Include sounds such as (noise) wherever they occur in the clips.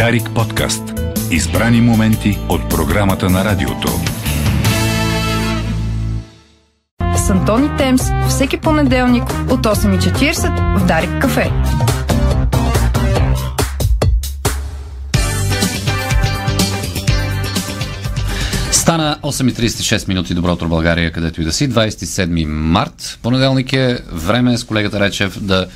Дарик подкаст. Избрани моменти от програмата на радиото. С Антони Темс всеки понеделник от 8.40 в Дарик кафе. Стана 8.36 минути. Добро утро, България, където и да си. 27 март. Понеделник е време с колегата Речев да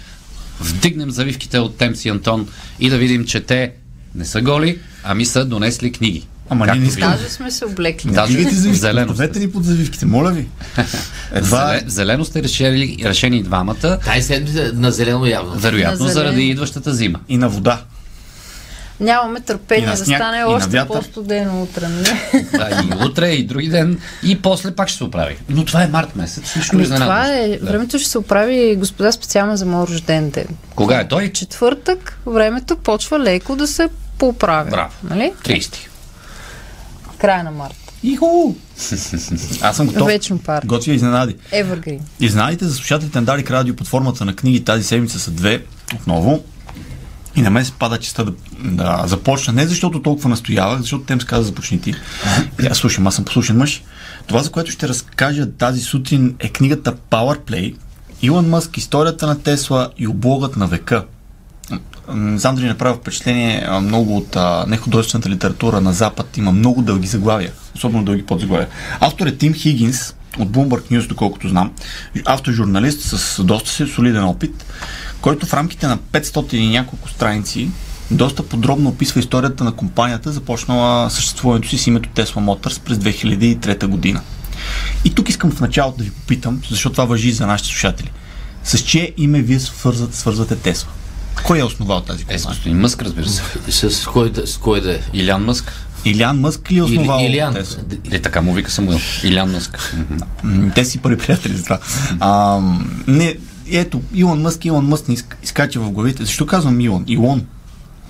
вдигнем завивките от Темс и Антон и да видим, че те не са голи, ами са донесли книги. Ама ние не искаме. Даже сме се облекли. Даже Дигайте завивките, зелено поставете сте. ни под завивките, моля ви. (laughs) Едва... Зеле, зелено сте решили, решени и двамата, Тай седмица на зелено явно. вероятно На заради идващата зима. И на вода. Нямаме търпение на да стане още по-студено утре. нали? (laughs) Да, и утре, и други ден, и после пак ще се оправи. Но това е март месец, нищо Ами, това е, Да. времето ще се оправи, господа, специално за моят рожден ден. Кога е той? Четвъртък времето почва леко да се поправя. Браво. Нали? 30. Края на март. Иху! (laughs) Аз съм готов. Вечно пар. Готвя изненади. Evergreen. Изненадите за слушателите на Дарик Радио под формата на книги тази седмица са две отново. И на мен се пада честа да, да започна. Не защото толкова настоявах, защото тем каза започни ти. И аз слушам, аз съм послушен мъж. Това, за което ще разкажа тази сутрин е книгата Power Play. Илон Мъск, историята на Тесла и облогът на века. Знам дали направя впечатление, много от нехудожествената литература на Запад има много дълги заглавия, особено дълги подзаглавия. Автор е Тим Хигинс от Bloomberg News, доколкото знам. Автожурналист с доста си солиден опит, който в рамките на 500 и няколко страници доста подробно описва историята на компанията, започнала съществуването си с името Tesla Motors през 2003 година. И тук искам в началото да ви попитам, защото това въжи за нашите слушатели. С чие име вие свързвате, свързвате Тесла? Кой е основал тази Е, с компания? господин Мъск, разбира се. С кой да, с кой да е? Илян Мъск. Илян Мъск ли е основал Или, Илиан. Тесла? Или така му вика Самуил. Илян Мъск. Те си първи приятели за това. А, не, ето, Илон Мъск, Илон Мъск не изк- изкача в главите. Защо казвам Илон? Илон.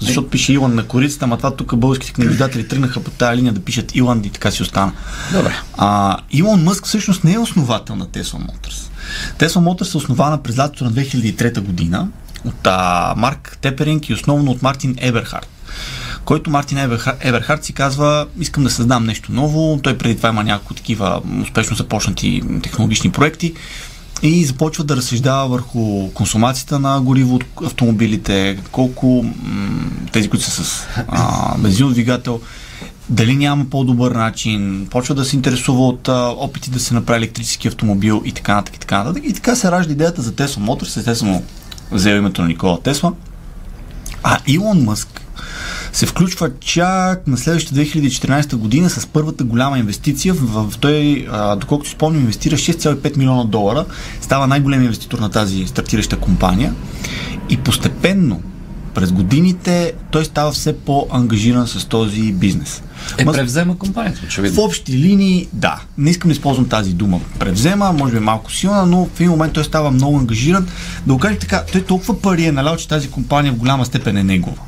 Защото пише Илон на корицата, ама това тук българските книгодатели тръгнаха по тази линия да пишат Илон и така си остана. Добре. А, Илон Мъск всъщност не е основател на Tesla Motors. Tesla Motors е основана през лятото на 2003 година от а, Марк Теперинг и основно от Мартин Еберхард който Мартин Еберхард си казва, искам да създам нещо ново. Той преди това има няколко такива успешно започнати технологични проекти и започва да разсъждава върху консумацията на гориво от автомобилите, колко тези, които са с бензинов двигател, дали няма по-добър начин, почва да се интересува от а, опити да се направи електрически автомобил и така нататък и така. И така се ражда идеята за Tesla Motors, естествено взел името на Никола Тесла. А Илон Мъск се включва чак на следващата 2014 година с първата голяма инвестиция. В, в той, а, доколкото спомням, инвестира 6,5 милиона долара. Става най-големият инвеститор на тази стартираща компания. И постепенно, през годините, той става все по-ангажиран с този бизнес. Е, превзема компанията, в очевидно. общи линии, да. Не искам да използвам тази дума. Превзема, може би е малко силна, но в един момент той става много ангажиран. Да го кажа така, той толкова пари е налял, че тази компания в голяма степен е негова.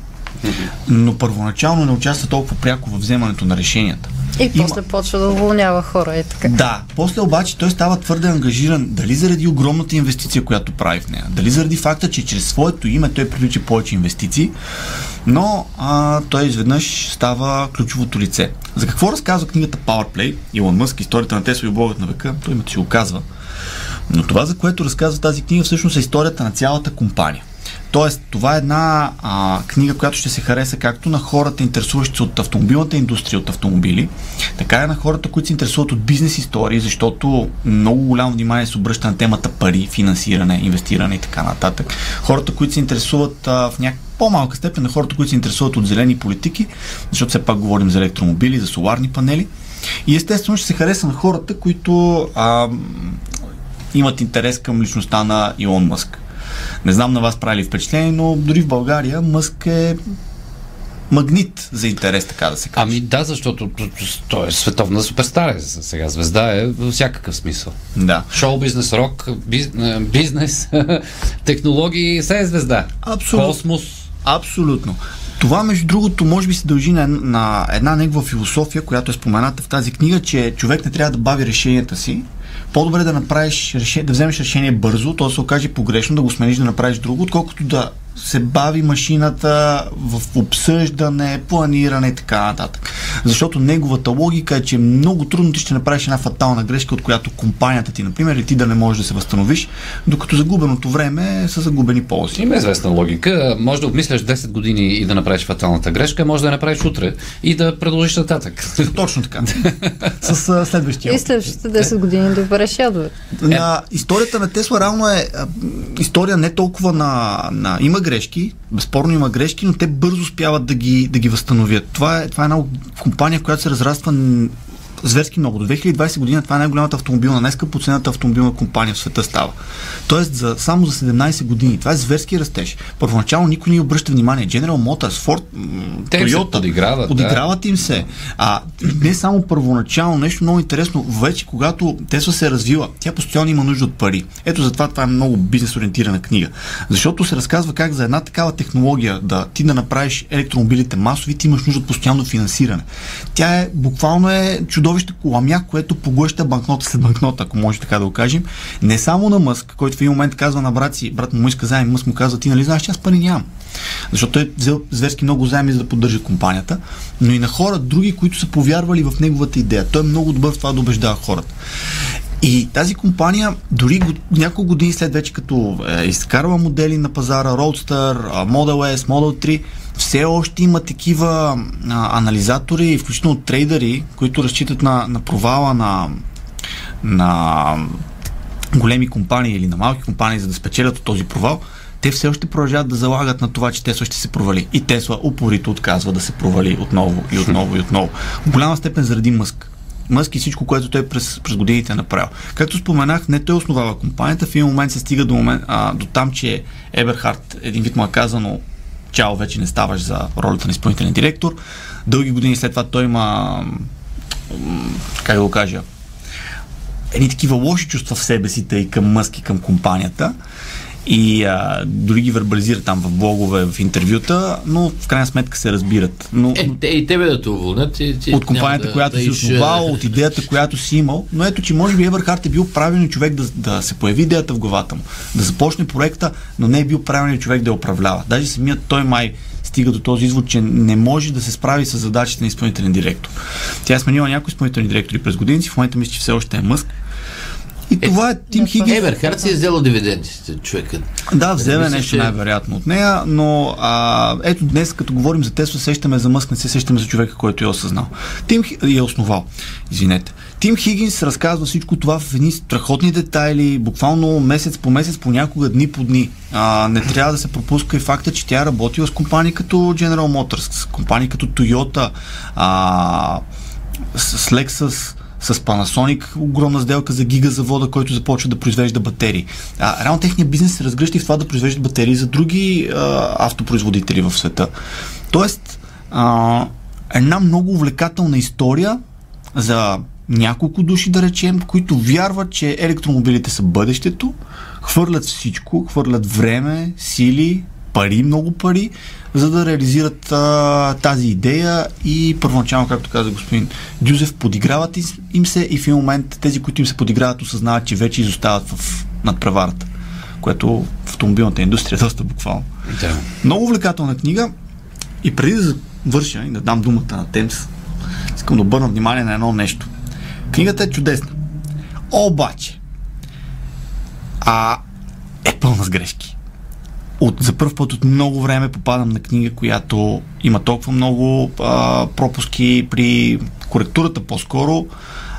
Но първоначално не участва толкова пряко в вземането на решенията. И Има- после почва да уволнява хора. Е така. Да, после обаче той става твърде ангажиран, дали заради огромната инвестиция, която прави в нея, дали заради факта, че чрез своето име той привлича повече инвестиции, но а, той изведнъж става ключовото лице. За какво разказва книгата Powerplay, Илон Мъск, историята на Тесла и облогът на века, той името си го казва. Но това, за което разказва тази книга, всъщност е историята на цялата компания. Тоест, това е една а, книга, която ще се хареса както на хората, интересуващи се от автомобилната индустрия, от автомобили, така и на хората, които се интересуват от бизнес истории, защото много голямо внимание се обръща на темата пари, финансиране, инвестиране и така нататък. Хората, които се интересуват а, в някакъв по-малка степен на хората, които се интересуват от зелени политики, защото все пак говорим за електромобили, за соларни панели. И естествено ще се хареса на хората, които а, имат интерес към личността на Илон Мъск. Не знам на вас прави ли впечатление, но дори в България Мъск е магнит за интерес, така да се каже. Ами да, защото той е световна суперстар. е Сега звезда е във всякакъв смисъл. Да. Шоу бизнес, рок, биз, е, бизнес, (laughs) технологии, все е звезда. Абсолютно. Космос. Абсолютно. Това, между другото, може би се дължи на, на една негова философия, която е спомената в тази книга, че човек не трябва да бави решенията си. По-добре да направиш да вземеш решение бързо, то се окаже погрешно, да го смениш, да направиш друго, отколкото да се бави машината в обсъждане, планиране и така нататък. Защото неговата логика е, че е много трудно ти ще направиш една фатална грешка, от която компанията ти, например, или ти да не можеш да се възстановиш, докато загубеното време са загубени ползи. Има известна логика. Може да обмисляш 10 години и да направиш фаталната грешка, може да я направиш утре и да продължиш нататък. Точно така. (laughs) С следващия. И следващите 10 години да бъдеш ядове. На историята на Тесла реално е история не толкова на, на... Има грешки, безспорно има грешки, но те бързо успяват да ги, да ги възстановят. Това е, това е една компания, която се разраства зверски много. До 2020 година това е най-голямата автомобилна, най-скъпоценната автомобилна компания в света става. Тоест за, само за 17 години. Това е зверски растеж. Първоначално никой не обръща внимание. General Motors, Ford, Те Toyota, подиграват, подиграват им се. А не само първоначално, нещо много интересно, вече когато Тесла се е развила, тя постоянно има нужда от пари. Ето затова това е много бизнес ориентирана книга. Защото се разказва как за една такава технология да ти да направиш електромобилите масови, ти имаш нужда от постоянно финансиране. Тя е буквално е чудовище коламя, което поглъща банкнота след банкнота, ако може така да го кажем. Не само на Мъск, който в един момент казва на брат си, брат му иска заем, Мъск му казва, ти нали знаеш, че аз пари нямам. Защото той е взел зверски много заеми, за да поддържа компанията, но и на хора, други, които са повярвали в неговата идея. Той е много добър в това да убеждава хората. И тази компания, дори няколко години след вече като е, изкарва модели на пазара, Roadster, Model S, Model 3, все още има такива а, анализатори, включително трейдери, които разчитат на, на провала на, на големи компании или на малки компании, за да спечелят от този провал, те все още продължават да залагат на това, че Тесла ще се провали. И Тесла упорито отказва да се провали отново и отново и отново. В голяма степен заради Мъск. Мъск и всичко, което той през, през годините е направил. Както споменах, не той основава компанията, в един момент се стига до, момент, а, до там, че Еберхард един вид му е казано чао, вече не ставаш за ролята на изпълнителен директор. Дълги години след това той има как да го кажа, едни такива лоши чувства в себе си, тъй към Мъск и към компанията. И а, дори ги вербализира там в блогове, в интервюта, но в крайна сметка се разбират. Но, Е, те и тебе да те уволнят. От компанията, няма която да, си да основал, от идеята, която си имал. Но ето, че може би Еверхарт е бил правилният човек да, да се появи идеята в главата му, да започне проекта, но не е бил правилният човек да я управлява. Даже самият той май стига до този извод, че не може да се справи с задачите на изпълнителен директор. Тя е сменила някои изпълнителни директори през годините, в момента мисля, че все още е Мъск. И това е Тим Хигинс. Еберхард си е взел дивидендите, човекът. Да, вземе мисля, нещо че- най-вероятно от нея, но а, ето днес, като говорим за Тесла, сещаме за Мъск, не се сещаме за човека, който е осъзнал. Тим е основал. Извинете. Тим Хигинс разказва всичко това в едни страхотни детайли, буквално месец по месец, понякога дни по дни. А, не трябва да се пропуска и факта, че тя е работила с компании като General Motors, с компании като Toyota, а, с Lexus, с Panasonic, огромна сделка за гигазавода, който започва да произвежда батерии. А, реално техният бизнес се разгръща и в това да произвеждат батерии за други а, автопроизводители в света. Тоест, а, една много увлекателна история за няколко души, да речем, които вярват, че електромобилите са бъдещето, хвърлят всичко, хвърлят време, сили, пари, много пари, за да реализират а, тази идея и първоначално, както каза господин Дюзев, подиграват им се и в един момент тези, които им се подиграват, осъзнават, че вече изостават в надпреварата, което в автомобилната индустрия е доста буквално. Да. Много увлекателна книга и преди да завърша и да дам думата на Темс, искам да обърна внимание на едно нещо. Книгата е чудесна. Обаче, а е пълна с грешки. От, за първ път от много време попадам на книга, която има толкова много а, пропуски при коректурата по-скоро.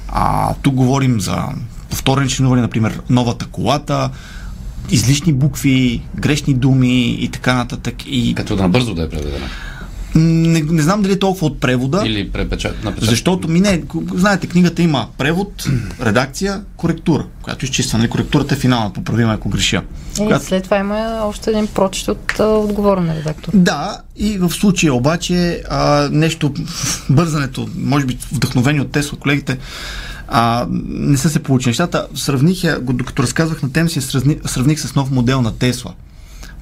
А, тук говорим за повторени членуване, например, новата колата, излишни букви, грешни думи и така нататък. И Като набързо да е преведена. Не, не знам дали е толкова от превода. Или препечат, напечат. Защото, ми не, знаете, книгата има превод, редакция, коректура, която изчиства. Нали, коректурата е финална, поправима ако греша. И Която- след това има още един прочит от отговорен редактор. Да, и в случая обаче а, нещо, бързането, може би вдъхновени от Тесла, колегите, а, не са се получили нещата. Сравних я, докато разказвах на тем си, я сравни, сравних с нов модел на Тесла.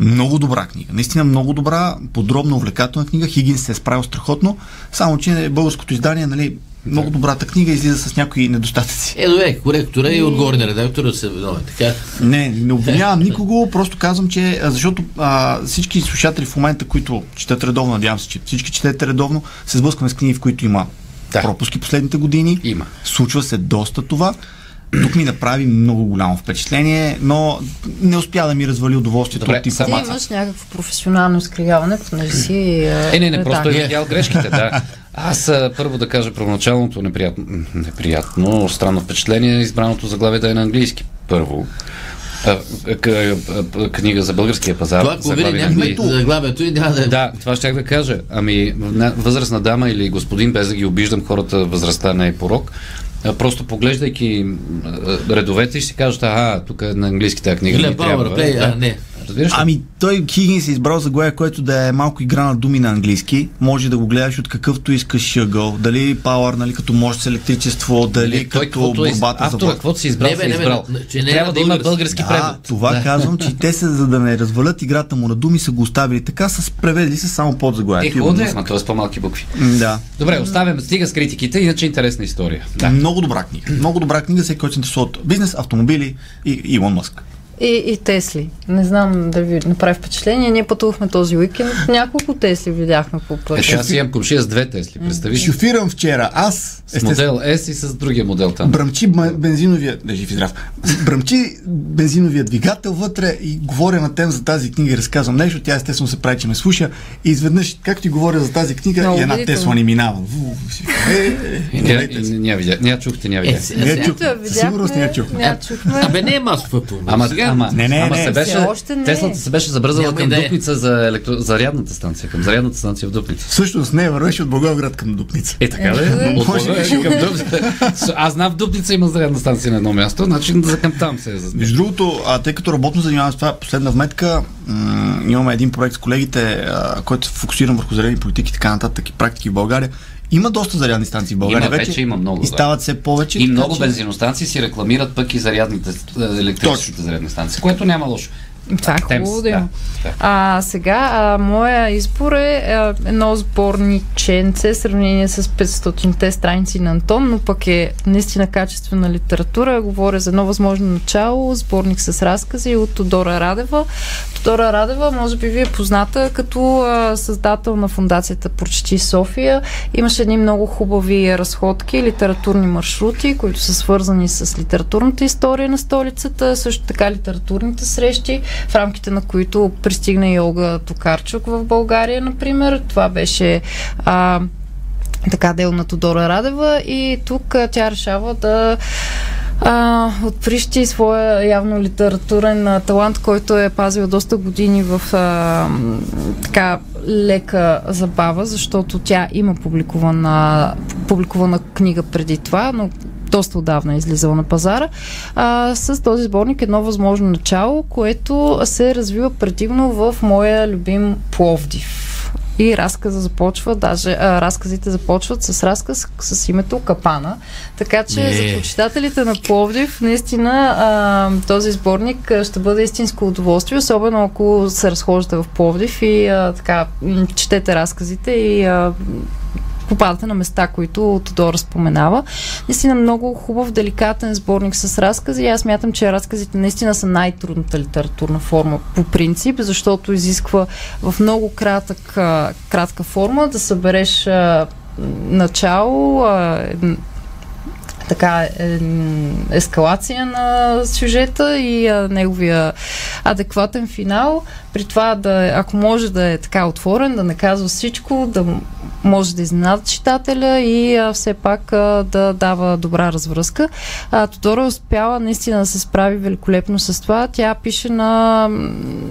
Много добра книга. Наистина много добра, подробна, увлекателна книга. Хигинс се е справил страхотно, само че българското издание, нали, много добрата книга излиза с някои недостатъци. Е, добре, коректора и отгоре на редактора са виновни. Така. Не, не обвинявам никого, просто казвам, че защото а, всички слушатели в момента, които четат редовно, надявам се, че всички четете редовно, се сблъскваме с книги, в които има Да. пропуски последните години. Има. Случва се доста това. Тук ми направи много голямо впечатление, но не успя да ми развали удоволствието Добре, от Ти информация. имаш някакво професионално изкривяване, понеже си... Е, не, не, просто е видял грешките, да. Аз първо да кажа първоначалното неприятно, неприятно, странно впечатление, избраното заглавие да е на английски. Първо. Книга за българския пазар. Това, ако види някой заглавието и няма да е. Да, това ще да кажа. Ами, на- възрастна дама или господин, без да ги обиждам, хората, възрастта не е порок. А, Просто поглеждайки а, редовете, ще си кажат, ага, тук е на английски тази книга. Ми трябва. А Да. не. Разбираш ли? Ами той Хигинс е избрал заглавие, което да е малко игра на думи на английски. Може да го гледаш от какъвто искаш ъгъл. Дали пауър, нали, като може с електричество, дали той, като е, борбата за власт. каквото си избрал, Не, бе, си не, бе, избрал. не, че не е Трябва да има български. Да, превод. това Да. казвам, че те се, за да не развалят играта му на думи, са го оставили така, са преведли се само под Е, заглавието. хубаво да е, т.е. по-малки букви. Да. Добре, оставяме, стига с критиките, иначе интересна история. Да. Много добра книга. Много добра книга, всеки, който се интересува от бизнес, автомобили и Илон Мъск. И, и Тесли. Не знам дали ви направи впечатление. Ние пътувахме този уикенд. Няколко Тесли видяхме по Е, пътя. сега си имам комшия с две Тесли, представиш? Шофирам вчера. Аз, С модел S и с другия модел там. Бръмчи бензиновия, да жив и здрав, бръмчи бензиновия двигател вътре и говоря на тем за тази книга и разказвам нещо. Тя естествено се прави, че ме слуша. И изведнъж, както ти говоря за тази книга, Много и една убедително. Тесла ни минава. Е, е, е, ня-. Ня ня чухте, ня Е, видя. сега- Не сега- чух. Ето, Със сигурност не я чух. Не чухме. Абе, не е масов. Ама, Сега- ама, Не, не, ама не. се беше, още не. Теслата се беше забързала Няма към идея. Дупница за електро... зарядната станция, към зарядната станция в Дупница. Всъщност не, вървеше от Благоевград към Дупница. Е, така Е, да да. От би. към Дупница. Аз знам в Дупница има зарядна станция на едно място, значи за към там се е за Между другото, а, тъй като работно занимавам с това, последна вметка, м- имаме един проект с колегите, а, който се фокусирам върху зарядни политики и така нататък и практики в България. Има доста зарядни станции в България Има, вече има много, И стават все повече. И много че- бензиностанции си рекламират пък и зарядните, е, електрическите зарядни станции, което няма лошо. Това е хубаво да има. да. А сега, а, моя избор е а, едно сборниченце, в сравнение с 500-те страници на Антон, но пък е наистина качествена литература. Говоря за едно възможно начало, сборник с разкази от Тодора Радева. Тодора Радева, може би ви е позната като а, създател на фундацията Прочети София. Имаше едни много хубави разходки, литературни маршрути, които са свързани с литературната история на столицата, също така литературните срещи, в рамките на които пристигна и Олга Токарчук в България, например. Това беше а, така дел на Тодора Радева и тук а, тя решава да а, отприщи своя явно литературен а, талант, който е пазил доста години в а, така лека забава, защото тя има публикувана, публикувана книга преди това, но доста отдавна е излизала на пазара, а, с този сборник едно възможно начало, което се развива предимно в моя любим Пловдив. И разказа започва, даже а, разказите започват с разказ с името Капана. Така че Не. за почитателите на Пловдив, наистина а, този сборник ще бъде истинско удоволствие, особено ако се разхождате в Пловдив и а, така четете разказите и а, попадате на места, които Тодора споменава. Наистина много хубав, деликатен сборник с разкази. Аз мятам, че разказите наистина са най-трудната литературна форма по принцип, защото изисква в много кратък, кратка форма да събереш начало, така ескалация на сюжета и а, неговия адекватен финал. При това да, ако може да е така отворен, да не казва всичко, да може да изненада читателя и а, все пак а, да дава добра развръзка. А, Тодора успяла наистина да се справи великолепно с това. Тя пише на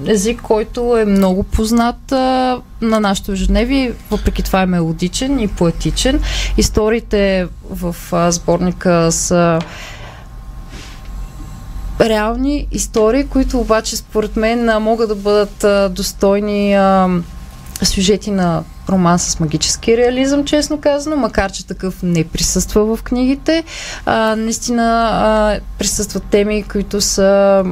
език, който е много познат а, на нашето ежедневие. Въпреки това е мелодичен и поетичен. Историите в а, сборника са реални истории, които обаче според мен могат да бъдат достойни сюжети на роман с магически реализъм, честно казано, макар че такъв не присъства в книгите. А, наистина а, присъстват теми, които са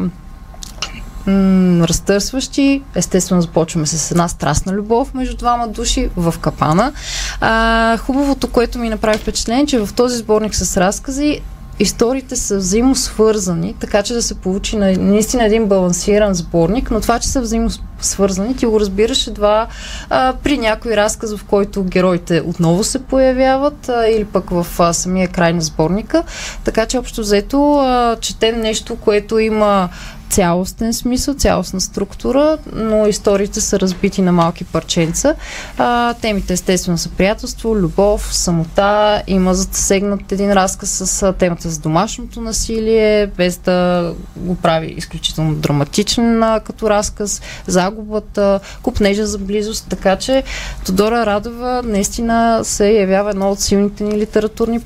м- разтърсващи. Естествено, започваме с една страстна любов между двама души в капана. А, хубавото, което ми направи впечатление, че в този сборник с разкази историите са взаимосвързани, така че да се получи на, наистина един балансиран сборник, но това, че са взаимосвързани, ти го разбираш едва а, при някой разказ, в който героите отново се появяват а, или пък в а, самия край на сборника. Така че общо взето а, четем нещо, което има цялостен смисъл, цялостна структура, но историите са разбити на малки парченца. А, темите естествено са приятелство, любов, самота. Има засегнат един разказ с темата за домашното насилие, без да го прави изключително драматичен като разказ, загубата, купнежа за близост. Така че Тодора Радова наистина се явява едно от силните ни литературни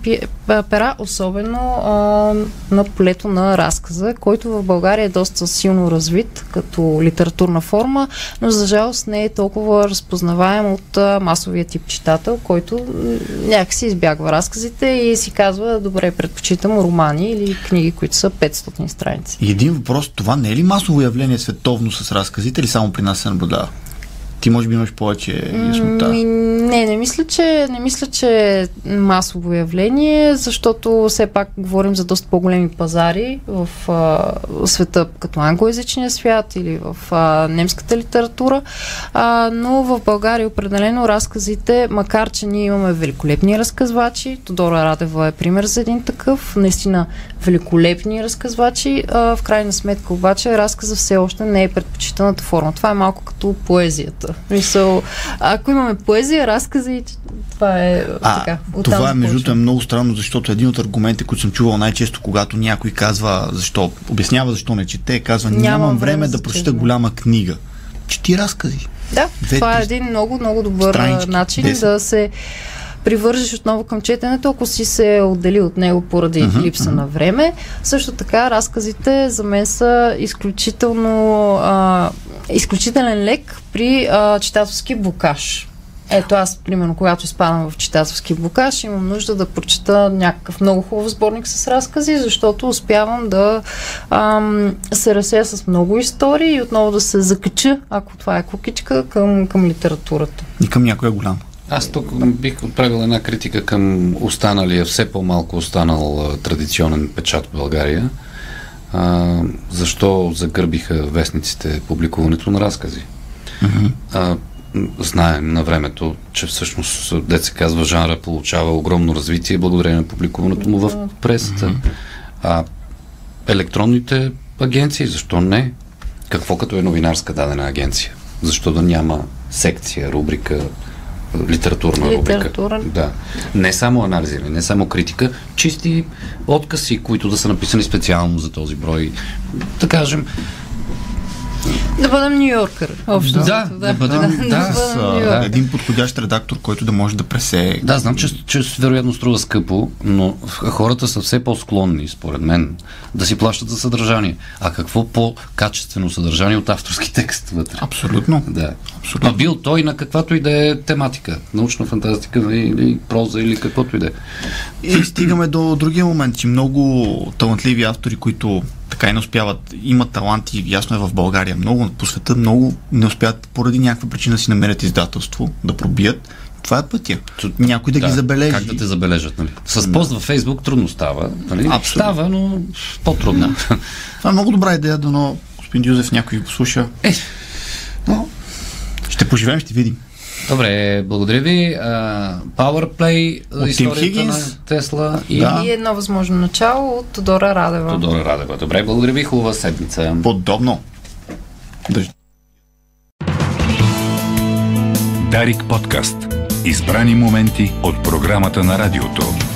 пера, особено а, на полето на разказа, който в България е доста силно развит като литературна форма, но за жалост не е толкова разпознаваем от масовия тип читател, който някакси избягва разказите и си казва, добре, предпочитам романи или книги, които са 500 страници. Един въпрос, това не е ли масово явление световно с разказите или само при нас се наблюдава? Ти може би имаш повече яснота. Ми, не, не мисля, че, не мисля, че е масово явление, защото все пак говорим за доста по-големи пазари в а, света, като англоязичния свят или в а, немската литература. А, но в България определено разказите, макар че ние имаме великолепни разказвачи, Тодора Радева е пример за един такъв, наистина великолепни разказвачи, а, в крайна сметка обаче разказа все още не е предпочитаната форма. Това е малко като поезията. Мисъл, ако имаме поезия, разкази, това е А, така. това е между другото е много странно, защото един от аргументите, които съм чувал най-често, когато някой казва защо, обяснява защо не чете, казва Нямам нямам време време да прочета голяма книга. Чети разкази. Да, Две, това е един много, много добър странички, начин десет. да се привържеш отново към четенето, ако си се отдели от него поради Мгм, липса на време. Също така, разказите за мен са изключително а, изключителен лек при а, читателски блокаж. Ето аз, примерно, когато изпадам в читателски блокаж, имам нужда да прочета някакъв много хубав сборник с разкази, защото успявам да ам, се разсея с много истории и отново да се закача, ако това е кукичка, към, към литературата. И към някоя голяма. Аз тук бих отправил една критика към останалия, все по-малко останал традиционен печат в България. А, защо загърбиха вестниците публикуването на разкази? А, м, знаем на времето, че всъщност, дет се казва, жанра получава огромно развитие благодарение на публикуването му в пресата. А електронните агенции, защо не? Какво като е новинарска дадена агенция? Защо да няма секция, рубрика, литературна Литература. рубрика? Да. Не само анализи, не само критика, чисти откази, които да са написани специално за този брой. Да кажем, Да бъдем Нью Йоркър. Общо. Да, да бъдем- да, бъдем С Ню а, Йоркър. един подходящ редактор, който да може да пресее. Да, знам, че, че вероятно струва скъпо, но хората са все по-склонни, според мен, да си плащат за съдържание. А какво по-качествено съдържание от авторски текст вътре? Абсолютно. Да. Абсолютно. А бил той на каквато и да е тематика. Научна фантастика или проза или каквото и да е. И стигаме до другия момент, че много талантливи автори, които така и не успяват, имат таланти, ясно е в България, много по света, много не успяват поради някаква причина да си намерят издателство, да пробият. Това е пътя. Т- Някой да, ги забележи. Как да те забележат, нали? С пост във Фейсбук трудно става. Нали? Абсолютно. Става, но по-трудно. Това е много добра идея, дано господин Юзеф някой го слуша. Е. Но ще поживеем, ще видим. Добре, благодаря ви. А, Powerplay, От историята на Тесла и Да. И едно възможно начало от Тодора Радева. Тодора Радева. Добре, благодаря ви. Хубава седмица. Подобно. Дъж... Дарик подкаст. Избрани моменти от програмата на радиото.